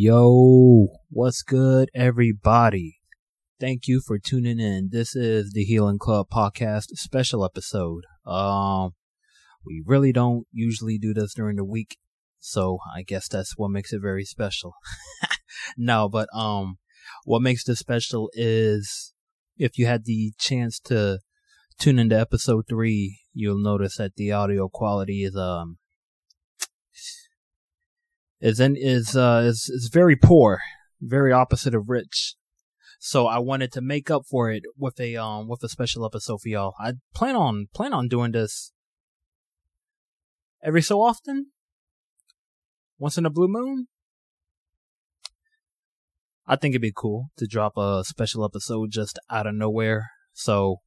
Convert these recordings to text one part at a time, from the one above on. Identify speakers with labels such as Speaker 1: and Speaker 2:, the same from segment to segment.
Speaker 1: Yo, what's good, everybody? Thank you for tuning in. This is the Healing Club podcast special episode. Um, we really don't usually do this during the week, so I guess that's what makes it very special. no, but um, what makes this special is if you had the chance to tune into episode three, you'll notice that the audio quality is um is in, is uh is is very poor, very opposite of rich. So I wanted to make up for it with a um with a special episode for y'all. I plan on plan on doing this every so often, once in a blue moon. I think it'd be cool to drop a special episode just out of nowhere. So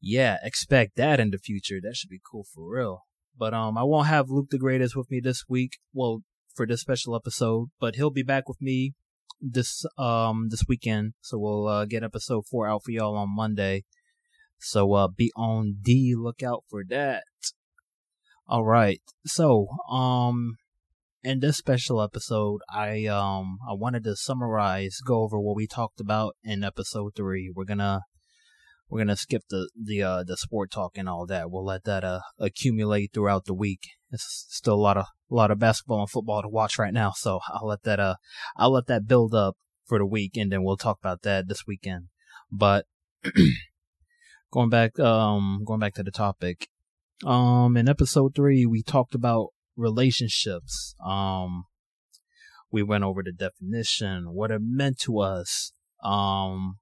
Speaker 1: yeah, expect that in the future. That should be cool for real. But um, I won't have Luke the Greatest with me this week. Well, for this special episode, but he'll be back with me this um this weekend. So we'll uh, get episode four out for y'all on Monday. So uh, be on the lookout for that. All right. So um in this special episode, I um I wanted to summarize, go over what we talked about in episode three. We're gonna we're gonna skip the the uh the sport talk and all that. We'll let that uh accumulate throughout the week. It's still a lot of a lot of basketball and football to watch right now, so I'll let that uh I'll let that build up for the week, and then we'll talk about that this weekend. But going back um going back to the topic, um in episode three we talked about relationships. Um we went over the definition, what it meant to us, um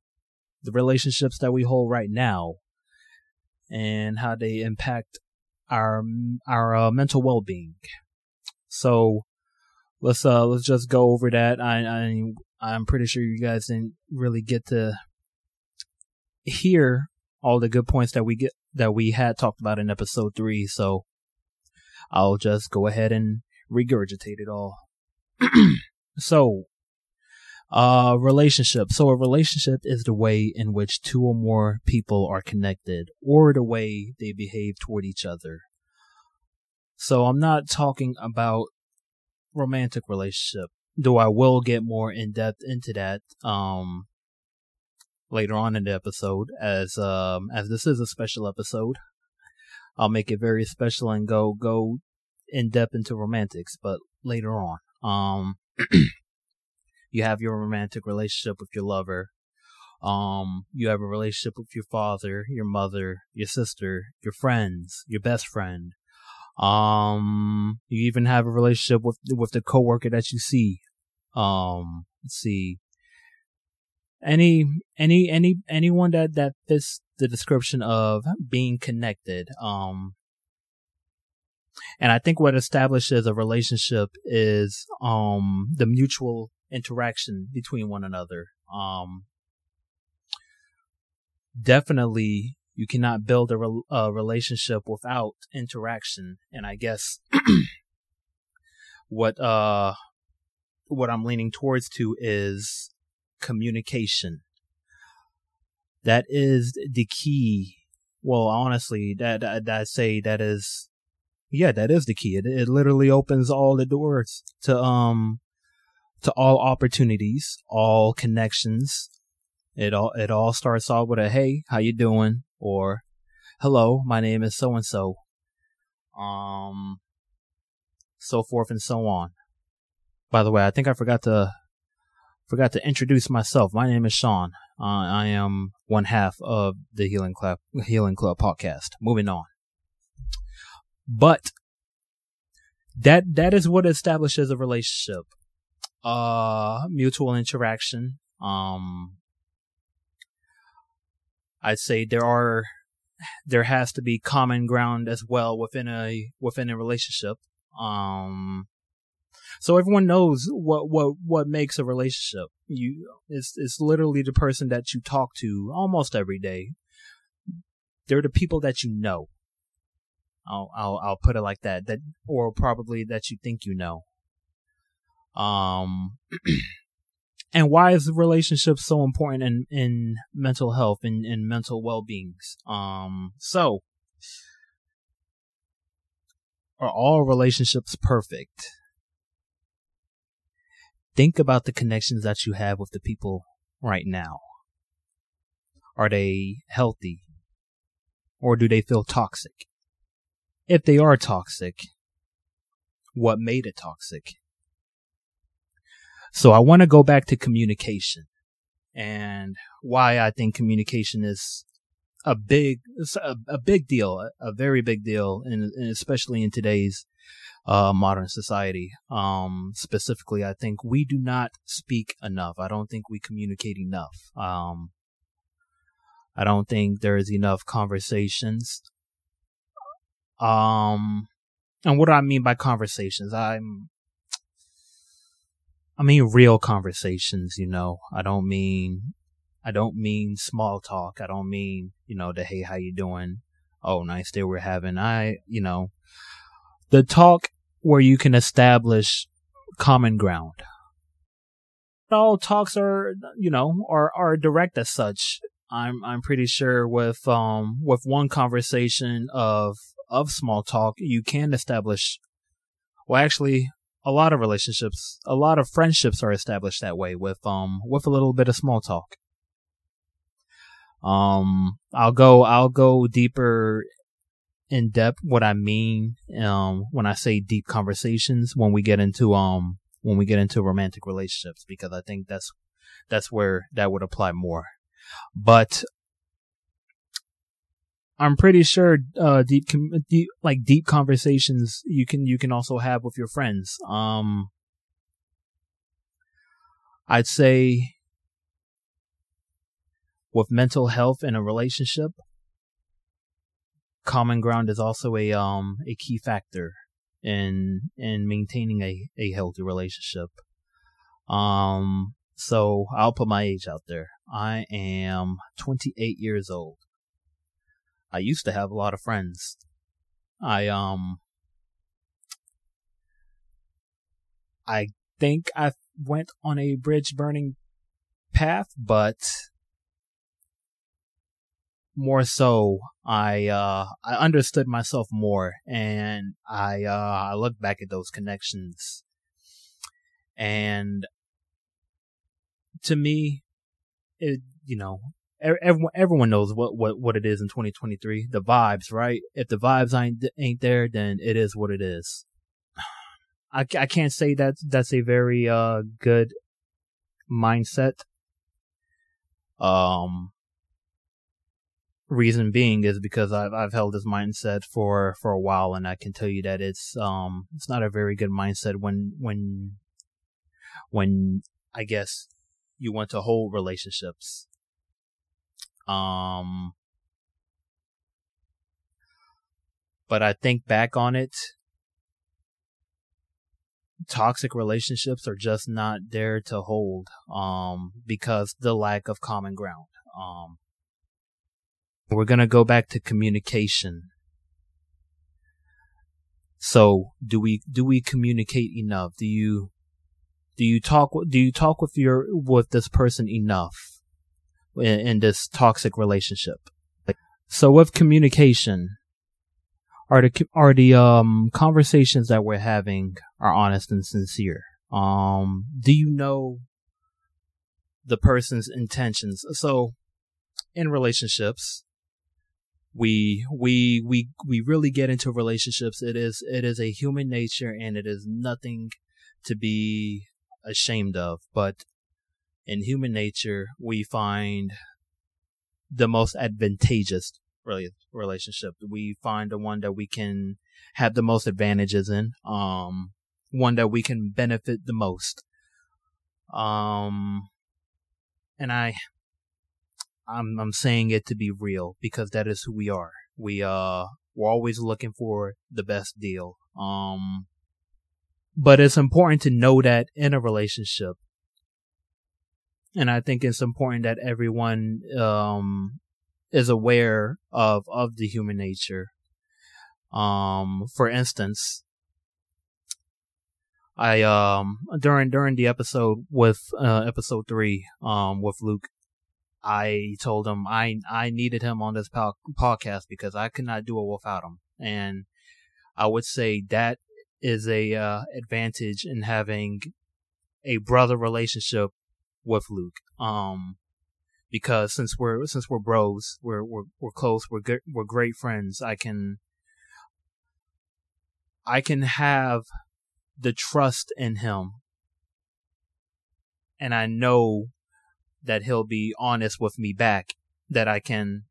Speaker 1: the relationships that we hold right now and how they impact our our uh, mental well-being. So let's uh let's just go over that. I I I'm pretty sure you guys didn't really get to hear all the good points that we get that we had talked about in episode 3, so I'll just go ahead and regurgitate it all. so, uh, relationship. So a relationship is the way in which two or more people are connected or the way they behave toward each other. So I'm not talking about romantic relationship, though I will get more in depth into that, um, later on in the episode as, um, as this is a special episode. I'll make it very special and go, go in depth into romantics, but later on. Um, you have your romantic relationship with your lover. Um, you have a relationship with your father, your mother, your sister, your friends, your best friend. Um, you even have a relationship with with the coworker that you see. Um, let's see. Any any any anyone that that fits the description of being connected. Um, and I think what establishes a relationship is um the mutual interaction between one another. Um, definitely, you cannot build a, re- a relationship without interaction. And I guess what uh what I'm leaning towards to is communication. That is the key. Well, honestly, that I say that is, yeah, that is the key. It, it literally opens all the doors to um to all opportunities, all connections. It all it all starts off with a hey, how you doing? Or hello, my name is so and so. Um so forth and so on. By the way, I think I forgot to forgot to introduce myself. My name is Sean. Uh, I am one half of the Healing Club Healing Club podcast. Moving on. But that that is what establishes a relationship uh mutual interaction. Um i'd say there are there has to be common ground as well within a within a relationship. Um so everyone knows what what what makes a relationship. You it's it's literally the person that you talk to almost every day. They're the people that you know. I'll I'll I'll put it like that that or probably that you think you know um, and why is relationship so important in, in mental health and, in mental well-beings? Um, so are all relationships perfect? think about the connections that you have with the people right now. Are they healthy? Or do they feel toxic? If they are toxic, what made it toxic? So I want to go back to communication and why I think communication is a big, a, a big deal, a, a, very big deal, and, especially in today's uh, modern society. Um, specifically, I think we do not speak enough. I don't think we communicate enough. Um, I don't think there is enough conversations. Um, and what do I mean by conversations? I'm, I mean real conversations, you know. I don't mean, I don't mean small talk. I don't mean, you know, the hey, how you doing? Oh, nice day we're having. I, you know, the talk where you can establish common ground. All talks are, you know, are, are direct as such. I'm I'm pretty sure with um with one conversation of of small talk you can establish well actually a lot of relationships a lot of friendships are established that way with um with a little bit of small talk. Um I'll go I'll go deeper in depth what I mean um when I say deep conversations when we get into um when we get into romantic relationships because I think that's that's where that would apply more but I'm pretty sure uh, deep, deep, like deep conversations you can you can also have with your friends. Um, I'd say with mental health in a relationship, common ground is also a um a key factor in in maintaining a a healthy relationship. Um, so I'll put my age out there. I am 28 years old. I used to have a lot of friends. I, um, I think I went on a bridge burning path, but more so, I, uh, I understood myself more and I, uh, I look back at those connections and to me, it, you know, everyone, everyone knows what, what, what it is in 2023. The vibes, right? If the vibes ain't, ain't there, then it is what it is. I, I can't say that that's a very, uh, good mindset. Um, reason being is because I've, I've held this mindset for, for a while and I can tell you that it's, um, it's not a very good mindset when, when, when I guess you want to hold relationships. Um, but I think back on it, toxic relationships are just not there to hold, um, because the lack of common ground. Um, we're gonna go back to communication. So, do we, do we communicate enough? Do you, do you talk do you talk with your with this person enough in, in this toxic relationship. So with communication are the are the um conversations that we're having are honest and sincere? Um do you know the person's intentions? So in relationships we we we we really get into relationships. It is it is a human nature and it is nothing to be ashamed of, but in human nature, we find the most advantageous relationship. We find the one that we can have the most advantages in, um, one that we can benefit the most. Um, and I, I'm, I'm saying it to be real because that is who we are. We, uh, we're always looking for the best deal. Um, but it's important to know that in a relationship. And I think it's important that everyone, um, is aware of, of the human nature. Um, for instance, I, um, during, during the episode with, uh, episode three, um, with Luke, I told him I, I needed him on this po- podcast because I could not do it without him. And I would say that is a uh, advantage in having a brother relationship with Luke. Um, because since we're since we're bros, we're we're we're close, we're good, we're great friends. I can I can have the trust in him, and I know that he'll be honest with me back. That I can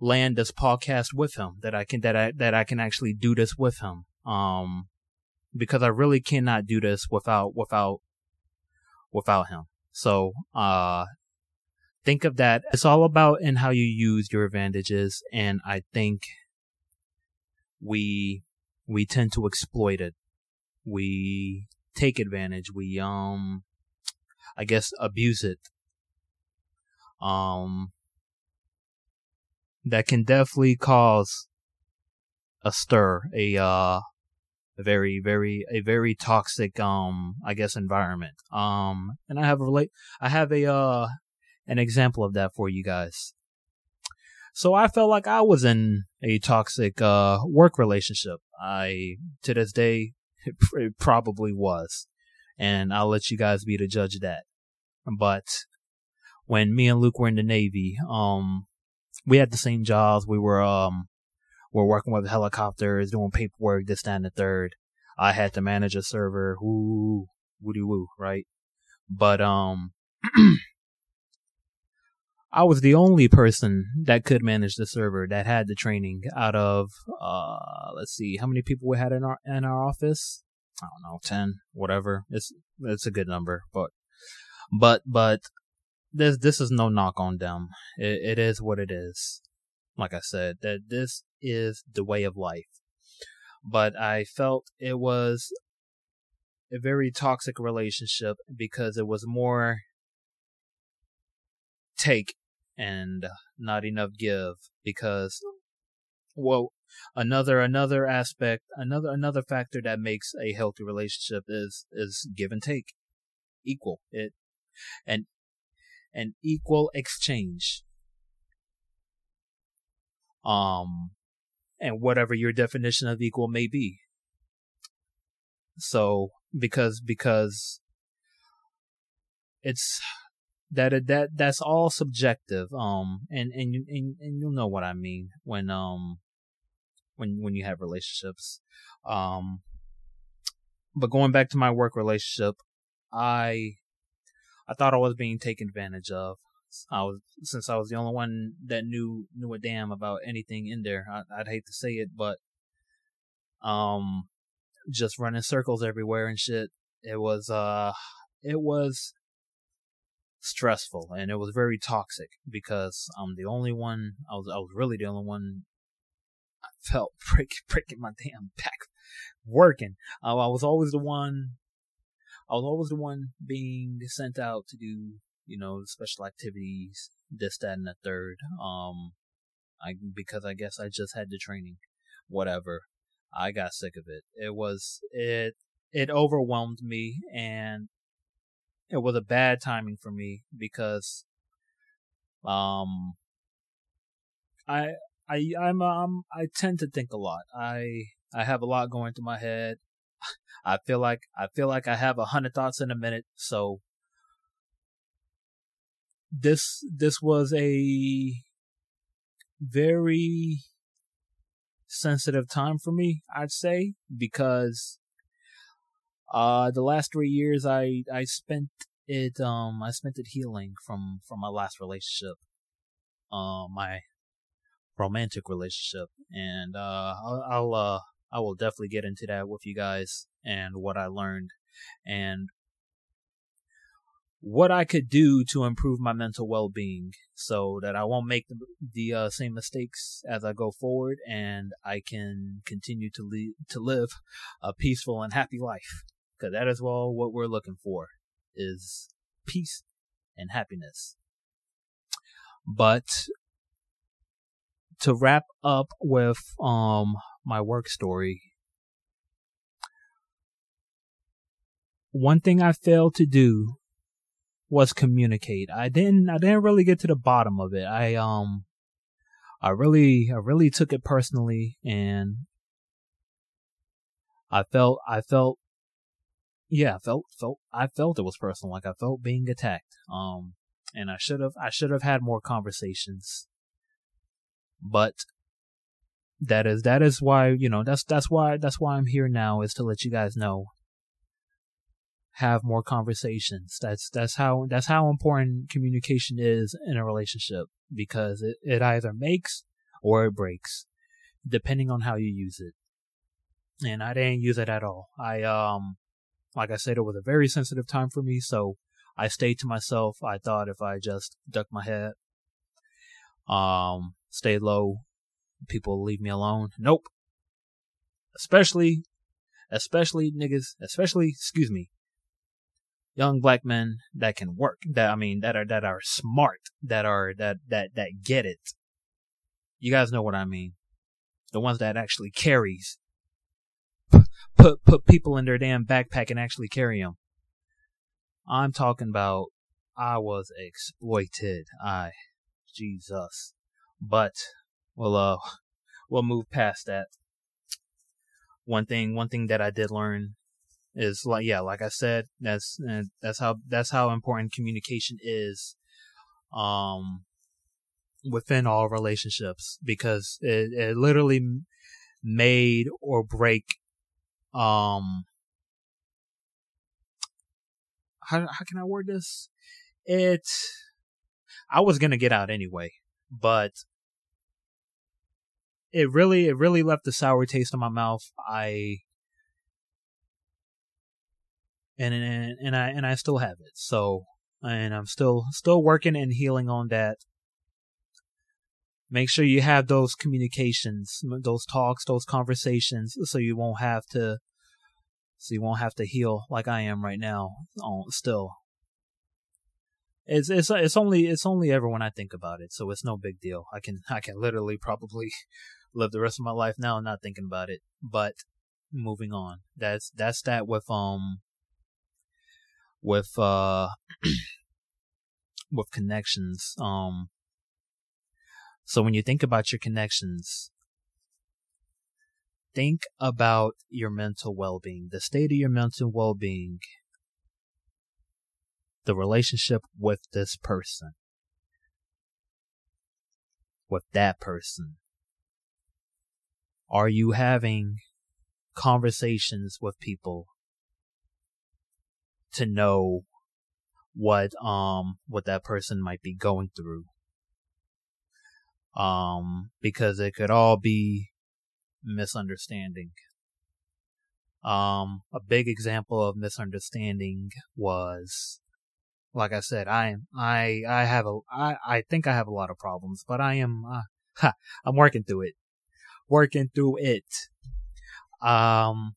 Speaker 1: land this podcast with him. That I can that I that I can actually do this with him. Um, because I really cannot do this without without without him. So, uh, think of that. It's all about in how you use your advantages. And I think we, we tend to exploit it. We take advantage. We, um, I guess abuse it. Um, that can definitely cause a stir, a, uh, a very very a very toxic um I guess environment. Um and I have a relate I have a uh an example of that for you guys. So I felt like I was in a toxic uh work relationship. I to this day it probably was. And I'll let you guys be the judge of that. But when me and Luke were in the Navy, um we had the same jobs. We were um we're working with helicopters, doing paperwork, this, that, and the third. I had to manage a server, woo, woody woo, right? But, um, I was the only person that could manage the server that had the training out of, uh, let's see, how many people we had in our, in our office? I don't know, 10, whatever. It's, it's a good number, but, but, but, this, this is no knock on them. It, it is what it is. Like I said, that this is the way of life. But I felt it was a very toxic relationship because it was more take and not enough give because well another another aspect another another factor that makes a healthy relationship is is give and take. Equal. It and an equal exchange. Um and whatever your definition of equal may be. So because because it's that that that's all subjective um and and and, and you'll know what I mean when um when when you have relationships um but going back to my work relationship I I thought I was being taken advantage of I was since I was the only one that knew knew a damn about anything in there. I, would hate to say it, but um, just running circles everywhere and shit. It was uh, it was stressful and it was very toxic because I'm the only one. I was I was really the only one. I felt break, breaking my damn back working. Uh, I was always the one. I was always the one being sent out to do you know, special activities, this, that, and the third. Um, I, because I guess I just had the training, whatever. I got sick of it. It was, it, it overwhelmed me and it was a bad timing for me because, um, I, I, I'm, um, I tend to think a lot. I, I have a lot going through my head. I feel like, I feel like I have a hundred thoughts in a minute. So this this was a very sensitive time for me, I'd say, because uh the last three years I I spent it um I spent it healing from from my last relationship, uh my romantic relationship, and uh I'll, I'll uh I will definitely get into that with you guys and what I learned. And what I could do to improve my mental well-being so that I won't make the, the uh, same mistakes as I go forward and I can continue to lead, to live a peaceful and happy life because that is all what we're looking for is peace and happiness. But to wrap up with um my work story one thing I failed to do was communicate. I didn't I didn't really get to the bottom of it. I um I really I really took it personally and I felt I felt yeah, I felt felt I felt it was personal. Like I felt being attacked. Um, and I should have I should have had more conversations. But that is that is why you know that's that's why that's why I'm here now is to let you guys know. Have more conversations. That's that's how that's how important communication is in a relationship because it, it either makes or it breaks, depending on how you use it. And I didn't use it at all. I um like I said, it was a very sensitive time for me, so I stayed to myself. I thought if I just ducked my head, um, stayed low, people leave me alone. Nope. Especially, especially niggas, especially, excuse me, young black men that can work, that, I mean, that are, that are smart, that are, that, that, that get it. You guys know what I mean. The ones that actually carries put put people in their damn backpack and actually carry them. I'm talking about I was exploited. I Jesus. But we'll uh we'll move past that. One thing one thing that I did learn is like yeah, like I said, that's that's how that's how important communication is um within all relationships because it, it literally made or break um how how can I word this? It I was gonna get out anyway, but it really it really left a sour taste in my mouth. I and and and I and I still have it. So and I'm still still working and healing on that. Make sure you have those communications, those talks, those conversations, so you won't have to so you won't have to heal like I am right now. Still, it's it's it's only it's only ever when I think about it, so it's no big deal. I can I can literally probably live the rest of my life now not thinking about it. But moving on, that's that's that with um with uh with connections. Um, so when you think about your connections, think about your mental well-being, the state of your mental well-being, the relationship with this person, with that person. Are you having conversations with people to know what um what that person might be going through um because it could all be misunderstanding. Um, a big example of misunderstanding was, like I said, I I I have a I I think I have a lot of problems, but I am uh, I'm working through it, working through it. Um,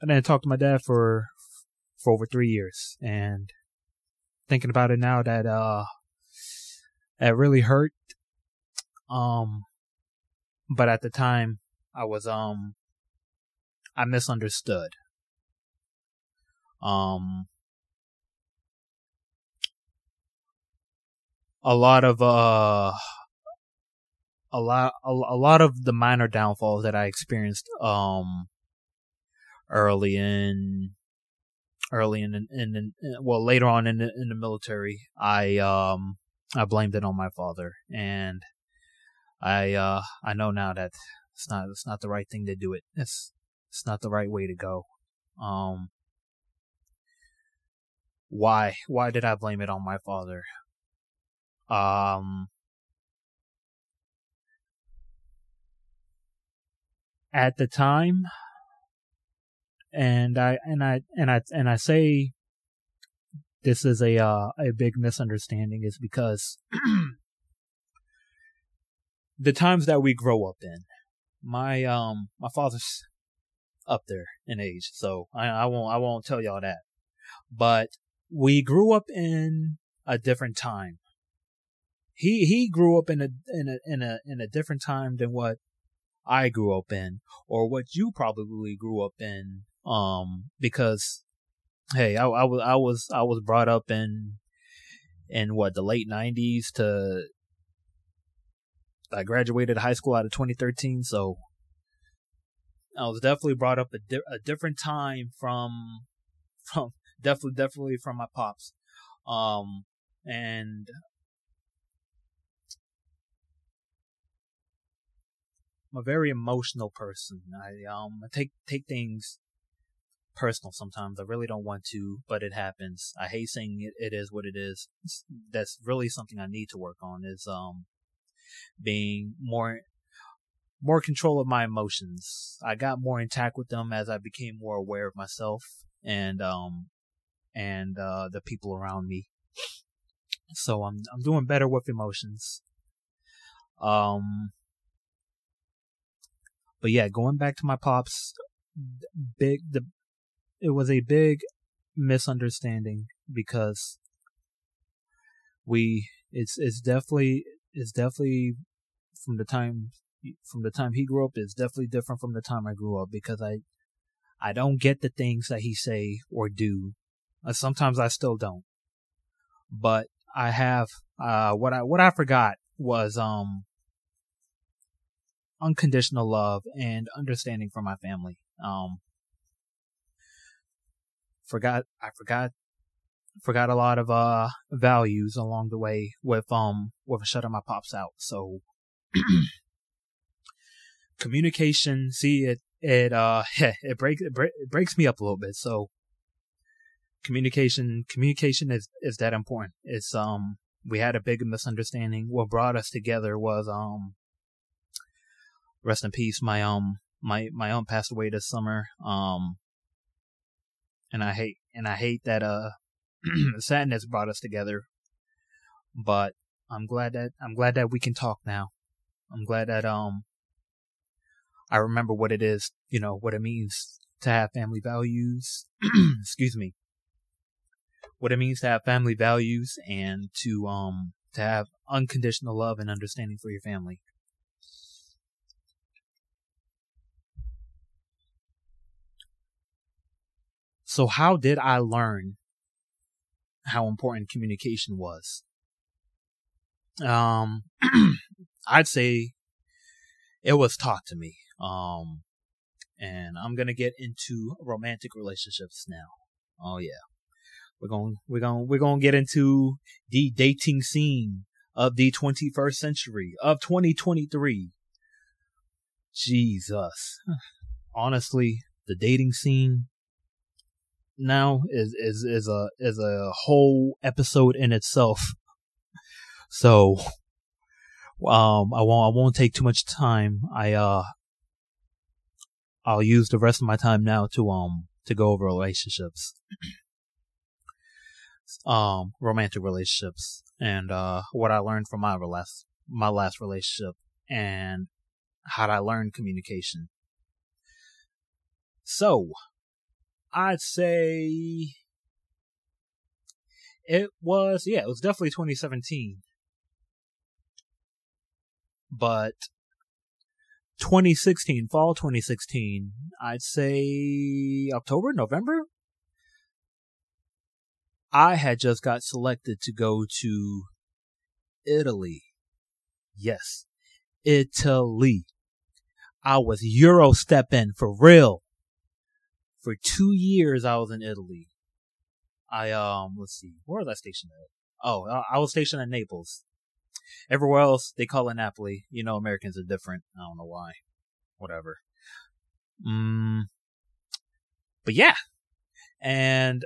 Speaker 1: and then I talked to my dad for for over three years, and thinking about it now, that uh, that really hurt. Um, but at the time I was um I misunderstood. Um a lot of uh a lot a, a lot of the minor downfalls that I experienced um early in early in in, in, in well later on in the, in the military I um I blamed it on my father and I uh I know now that it's not it's not the right thing to do it. It's it's not the right way to go. Um why why did I blame it on my father? Um at the time and I and I and I and I say this is a uh, a big misunderstanding is because the times that we grow up in. My um my father's up there in age, so I, I won't I won't tell y'all that. But we grew up in a different time. He he grew up in a in a in a in a different time than what I grew up in, or what you probably grew up in. Um, because hey, I, I was I was I was brought up in in what the late '90s to I graduated high school out of 2013, so I was definitely brought up a, di- a different time from from definitely definitely from my pops. Um and I'm a very emotional person. I um I take take things personal sometimes. I really don't want to, but it happens. I hate saying it, it is what it is. That's really something I need to work on is um being more more control of my emotions. I got more intact with them as I became more aware of myself and um and uh the people around me. So I'm I'm doing better with emotions. Um but yeah, going back to my pops, big the it was a big misunderstanding because we it's it's definitely it's definitely from the time from the time he grew up is definitely different from the time I grew up because I I don't get the things that he say or do. Uh, sometimes I still don't. But I have uh what I what I forgot was um unconditional love and understanding for my family. Um forgot I forgot forgot a lot of uh values along the way with um with shutting my pops out. So communication, see it it uh it breaks it, break, it breaks me up a little bit. So communication communication is is that important. It's um we had a big misunderstanding. What brought us together was um rest in peace my um my my aunt passed away this summer. Um and I hate and I hate that uh sadness brought us together. But I'm glad that I'm glad that we can talk now. I'm glad that um I remember what it is, you know, what it means to have family values. Excuse me. What it means to have family values and to um to have unconditional love and understanding for your family. So how did I learn how important communication was? Um, I'd say it was taught to me. Um, and I'm gonna get into romantic relationships now. Oh yeah, we're gonna we're gonna we're going to get into the dating scene of the 21st century of 2023. Jesus, honestly, the dating scene now is is is a is a whole episode in itself. So um I won't I won't take too much time. I uh I'll use the rest of my time now to um to go over relationships. um romantic relationships and uh what I learned from my last my last relationship and how I learned communication. So, I'd say it was, yeah, it was definitely 2017. But 2016, fall 2016, I'd say October, November. I had just got selected to go to Italy. Yes, Italy. I was Euro stepping for real for two years I was in Italy. I um let's see, where was I stationed at? Oh, I was stationed at Naples. Everywhere else they call it Napoli. You know, Americans are different. I don't know why. Whatever. Mm, but yeah, and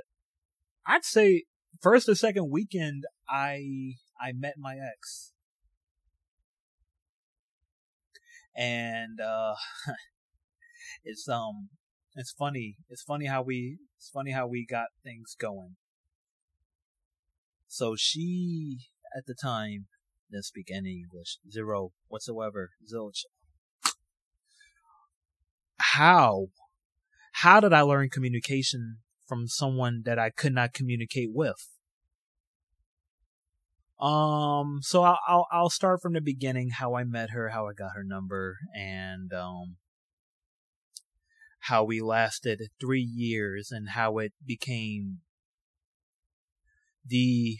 Speaker 1: I'd say first or second weekend I I met my ex, and uh, it's um it's funny. It's funny how we it's funny how we got things going. So she at the time didn't speak any English. Zero whatsoever. Zilch. How? How did I learn communication from someone that I could not communicate with? Um, so I'll, I'll, I'll start from the beginning, how I met her, how I got her number, and, um, how we lasted three years and how it became the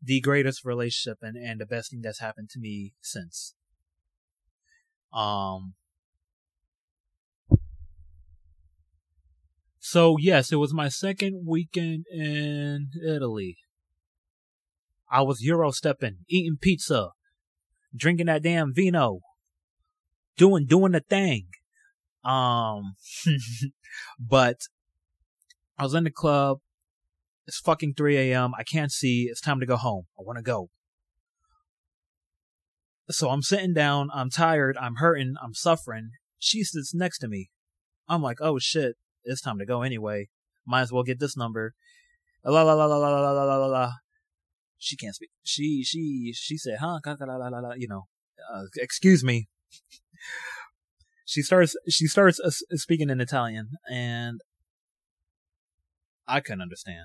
Speaker 1: the greatest relationship and, and the best thing that's happened to me since. Um So yes, it was my second weekend in Italy. I was Euro stepping, eating pizza, drinking that damn vino, doing doing the thing. Um, but I was in the club. It's fucking 3 a.m. I can't see. It's time to go home. I want to go. So I'm sitting down. I'm tired. I'm hurting. I'm suffering. She sits next to me. I'm like, oh shit, it's time to go anyway. Might as well get this number. La la la la la la la la la. She can't speak. She she she said, huh? La la la la. You know, uh, excuse me. She starts she starts uh, speaking in Italian, and I couldn't understand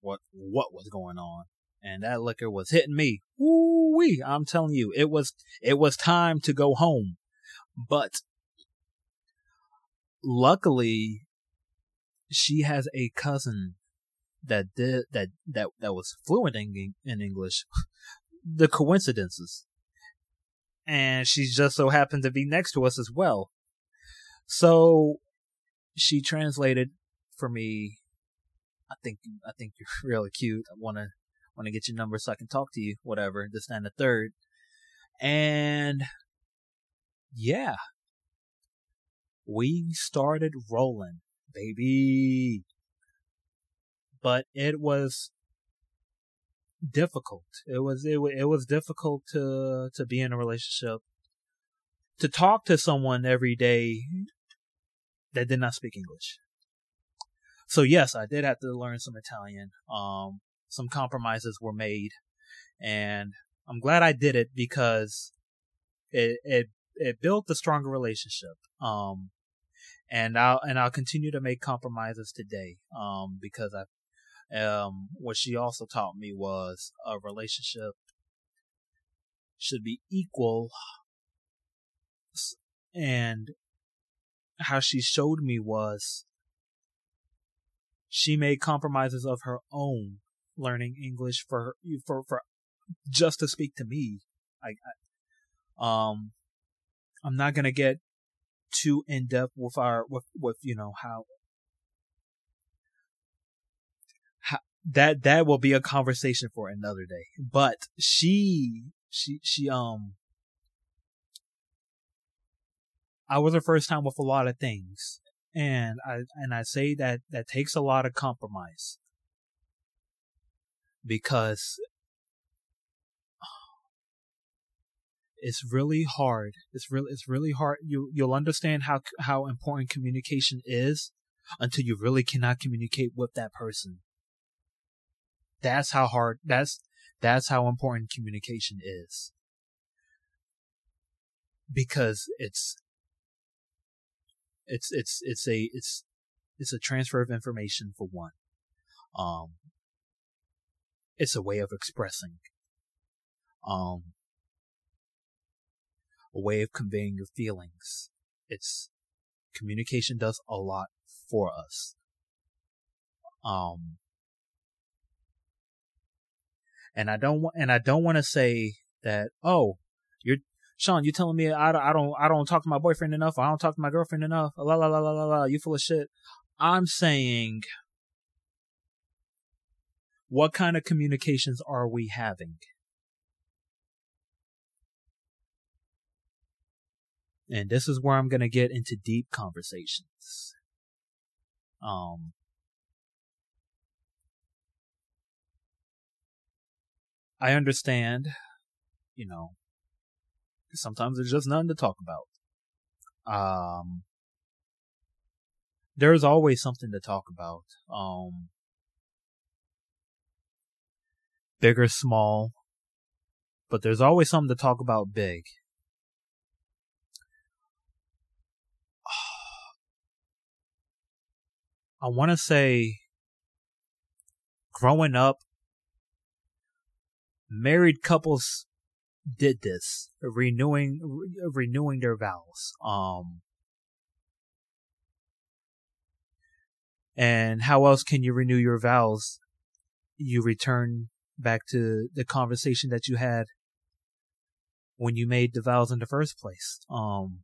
Speaker 1: what what was going on, and that liquor was hitting me. Woo wee! I'm telling you, it was it was time to go home, but luckily, she has a cousin that did that that that was fluent in in English. the coincidences, and she just so happened to be next to us as well. So she translated for me. I think I think you're really cute. I wanna wanna get your number so I can talk to you. Whatever. This and the third, and yeah, we started rolling, baby. But it was difficult. It was it, it was difficult to to be in a relationship, to talk to someone every day that did not speak English. So yes, I did have to learn some Italian. Um, some compromises were made, and I'm glad I did it because it it it built a stronger relationship. Um, and I'll and I'll continue to make compromises today. Um, because I, um, what she also taught me was a relationship should be equal, and how she showed me was she made compromises of her own learning English for for for just to speak to me. I, I um I'm not gonna get too in depth with our with with you know how, that that will be a conversation for another day. But she she she um I was her first time with a lot of things. And I and I say that that takes a lot of compromise. Because it's really hard. It's really it's really hard. You you'll understand how how important communication is until you really cannot communicate with that person. That's how hard that's that's how important communication is. Because it's it's it's it's a it's it's a transfer of information for one. Um it's a way of expressing. Um a way of conveying your feelings. It's communication does a lot for us. Um, and I don't want, and I don't want to say that, oh, you're, Sean, you're telling me I, I don't, I don't talk to my boyfriend enough. I don't talk to my girlfriend enough. La la la la la la. You full of shit. I'm saying, what kind of communications are we having? and this is where I'm gonna get into deep conversations. Um, I understand, you know, sometimes there's just nothing to talk about. Um, there's always something to talk about. Um, big or small, but there's always something to talk about big. I want to say growing up, married couples did this, renewing renewing their vows. Um, and how else can you renew your vows? You return back to the conversation that you had when you made the vows in the first place. Um,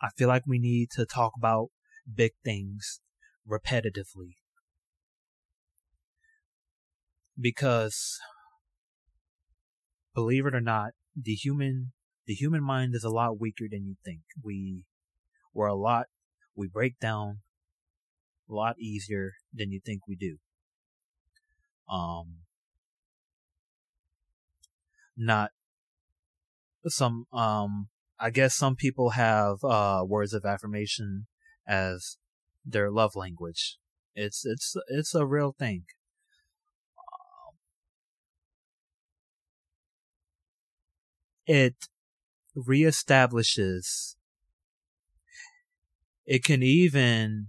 Speaker 1: I feel like we need to talk about big things repetitively. Because believe it or not, the human the human mind is a lot weaker than you think. We we're a lot we break down a lot easier than you think we do. Um not some um I guess some people have uh words of affirmation as their love language. It's it's it's a real thing. It reestablishes it can even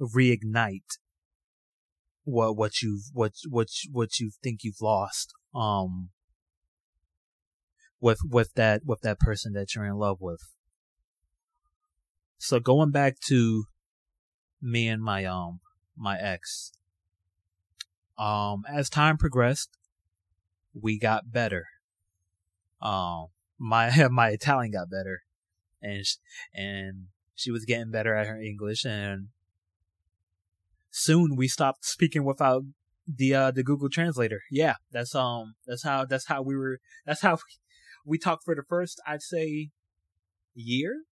Speaker 1: reignite what what you've what what what you think you've lost um with with that with that person that you're in love with. So going back to me and my um my ex um as time progressed we got better um, my my Italian got better, and she, and she was getting better at her English, and soon we stopped speaking without the uh the Google Translator. Yeah, that's um that's how that's how we were that's how we talked for the first I'd say year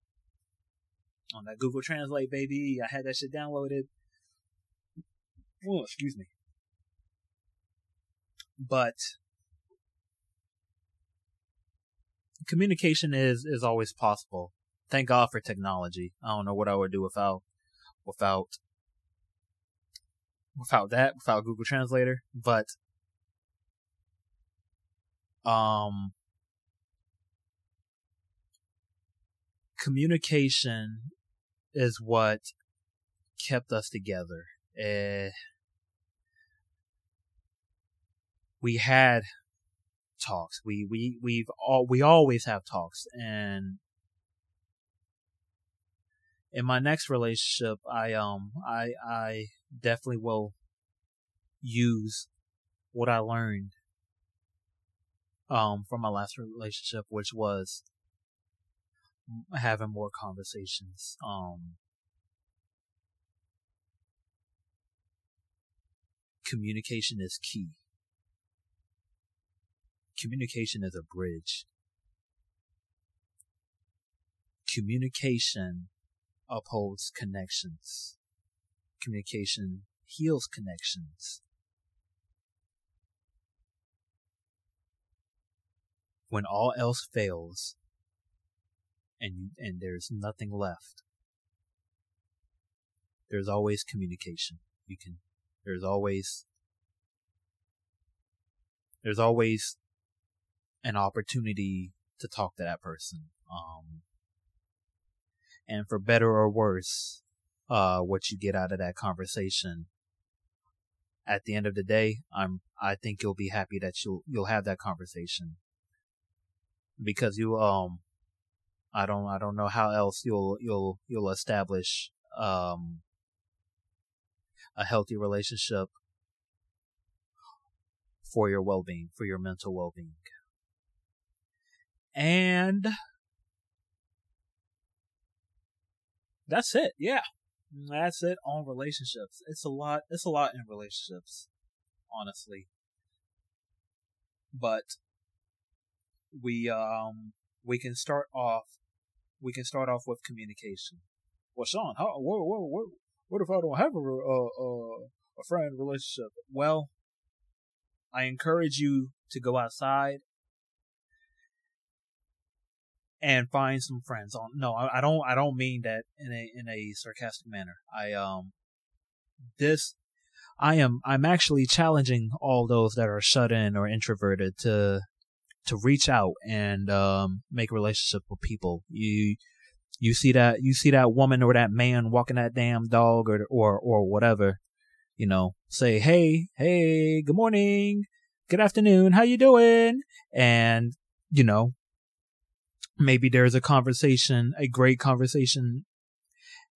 Speaker 1: on that Google Translate baby. I had that shit downloaded. Oh, excuse me. But communication is is always possible. Thank God for technology. I don't know what I would do without without without that, without Google Translator, but um communication is what kept us together. Uh, we had talks. We we we've all we always have talks, and in my next relationship, I um I I definitely will use what I learned um from my last relationship, which was having more conversations. Um, communication is key communication is a bridge. Communication upholds connections. Communication heals connections. When all else fails and and there's nothing left, there's always communication. You can there's always there's always an opportunity to talk to that person. Um, and for better or worse, uh, what you get out of that conversation. At the end of the day, I'm, I think you'll be happy that you'll, you'll have that conversation. Because you, um, I don't, I don't know how else you'll, you'll, you'll establish, um, a healthy relationship for your well-being, for your mental well-being. And that's it. Yeah. That's it on relationships. It's a lot it's a lot in relationships, honestly. But we um we can start off we can start off with communication. Well, Sean, how what what what, what if I don't have a a a friend relationship? Well, I encourage you to go outside and find some friends. On no, I, don't. I don't mean that in a in a sarcastic manner. I um this I am I'm actually challenging all those that are shut in or introverted to to reach out and um make relationship with people. You you see that you see that woman or that man walking that damn dog or or or whatever, you know, say, "Hey, hey, good morning. Good afternoon. How you doing?" And you know, maybe there's a conversation, a great conversation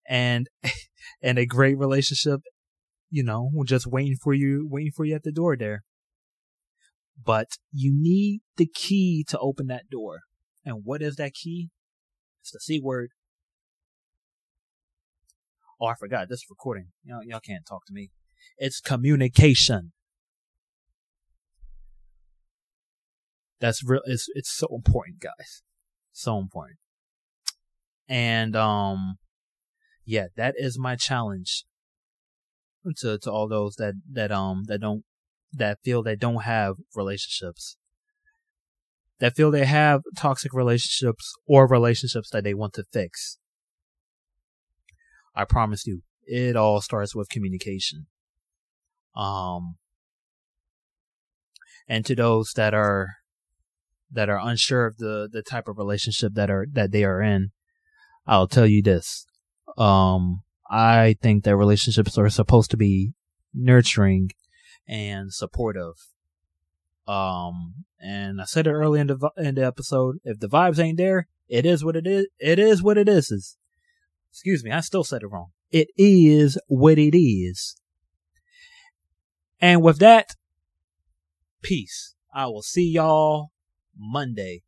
Speaker 1: and and a great relationship, you know, just waiting for you, waiting for you at the door there. But you need the key to open that door. And what is that key? It's the C word. Oh, I forgot. This is recording. Y'all, y'all can't talk to me. It's communication. That's real. It's it's so important, guys. So important. And um, yeah, that is my challenge to to all those that that um that don't that feel they don't have relationships that feel they have toxic relationships or relationships that they want to fix. I promise you, it all starts with communication. Um, and to those that are, that are unsure of the, the type of relationship that are, that they are in, I'll tell you this. Um, I think that relationships are supposed to be nurturing and supportive. Um, and I said it early in the in the episode. If the vibes ain't there, it is what it is. It is what it is. is excuse me, I still said it wrong. It is what it is. And with that, peace. I will see y'all Monday.